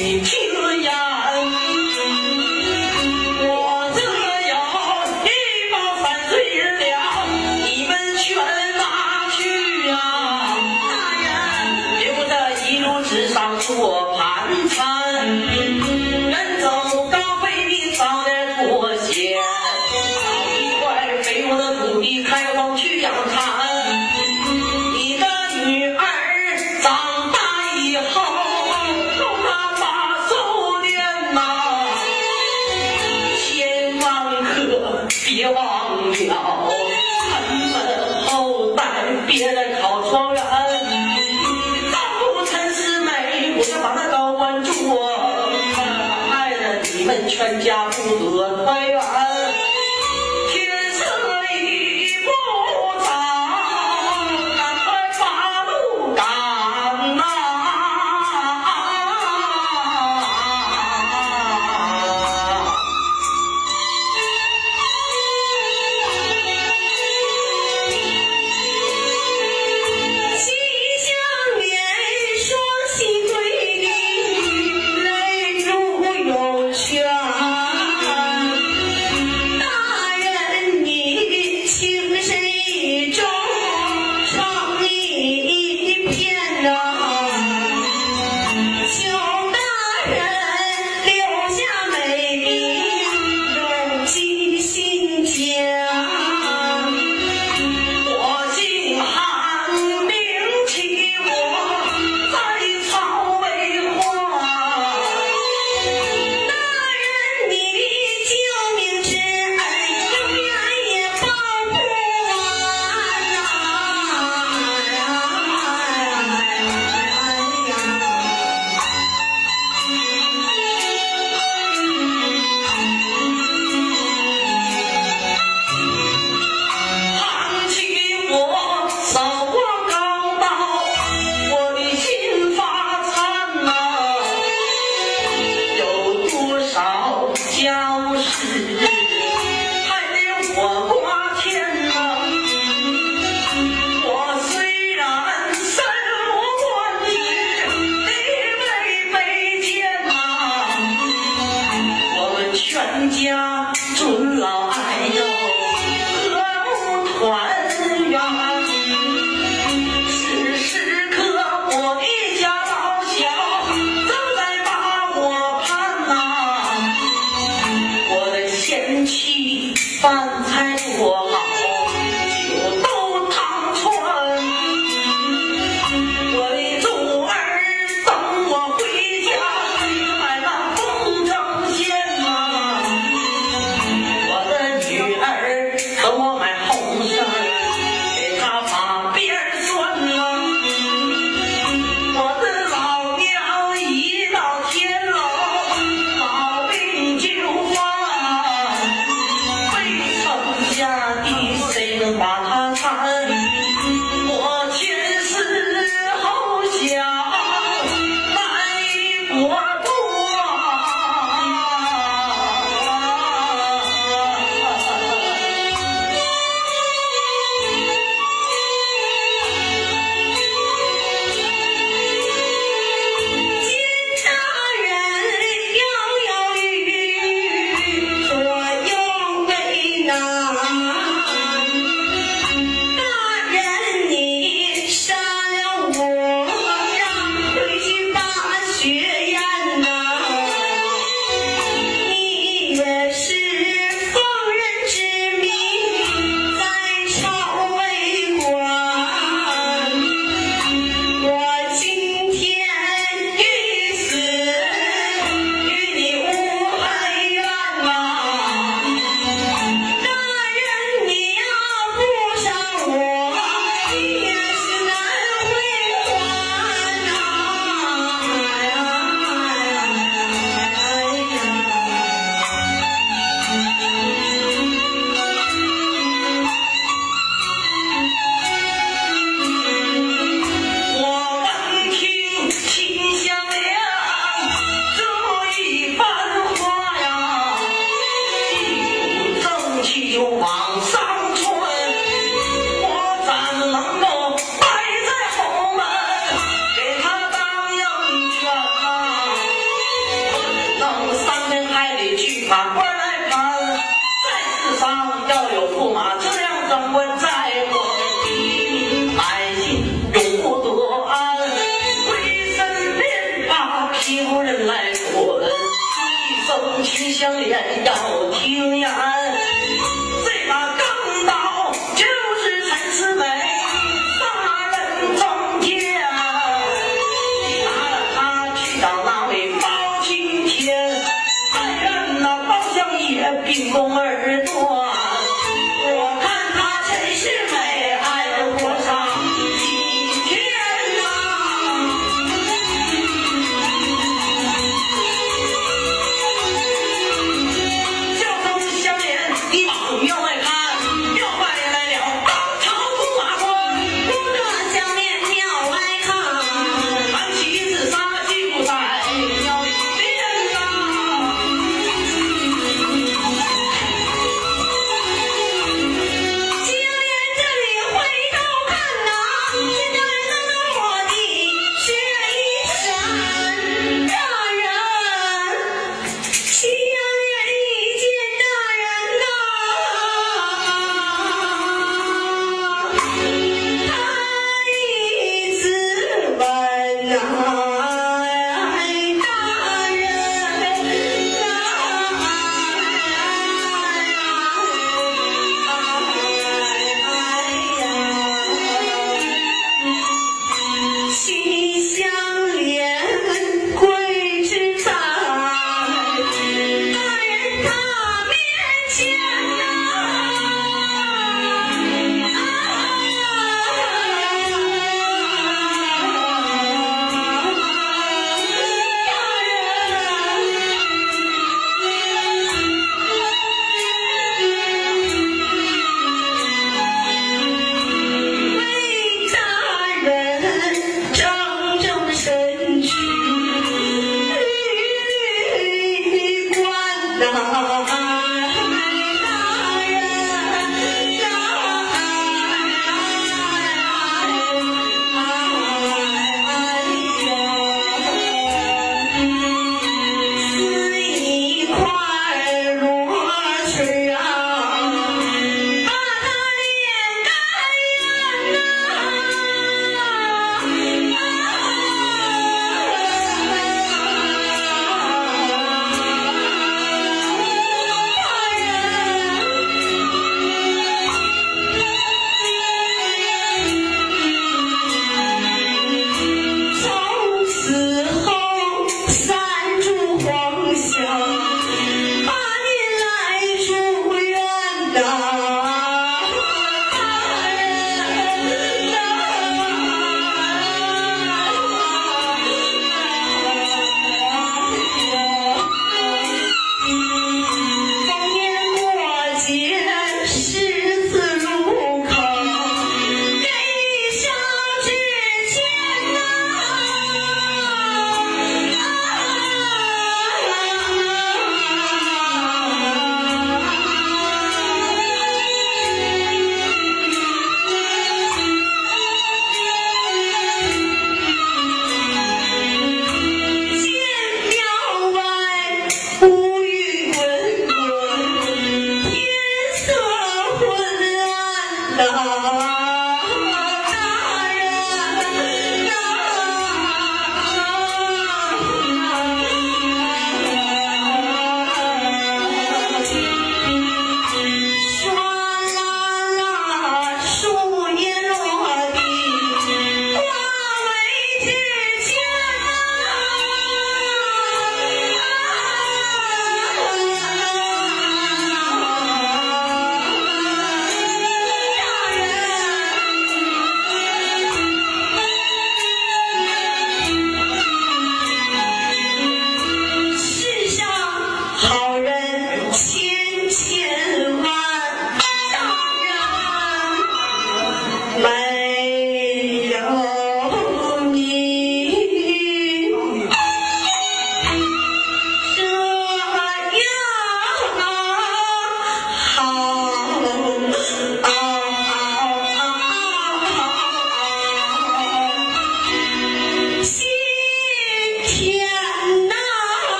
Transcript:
You. 不了啊爷秉公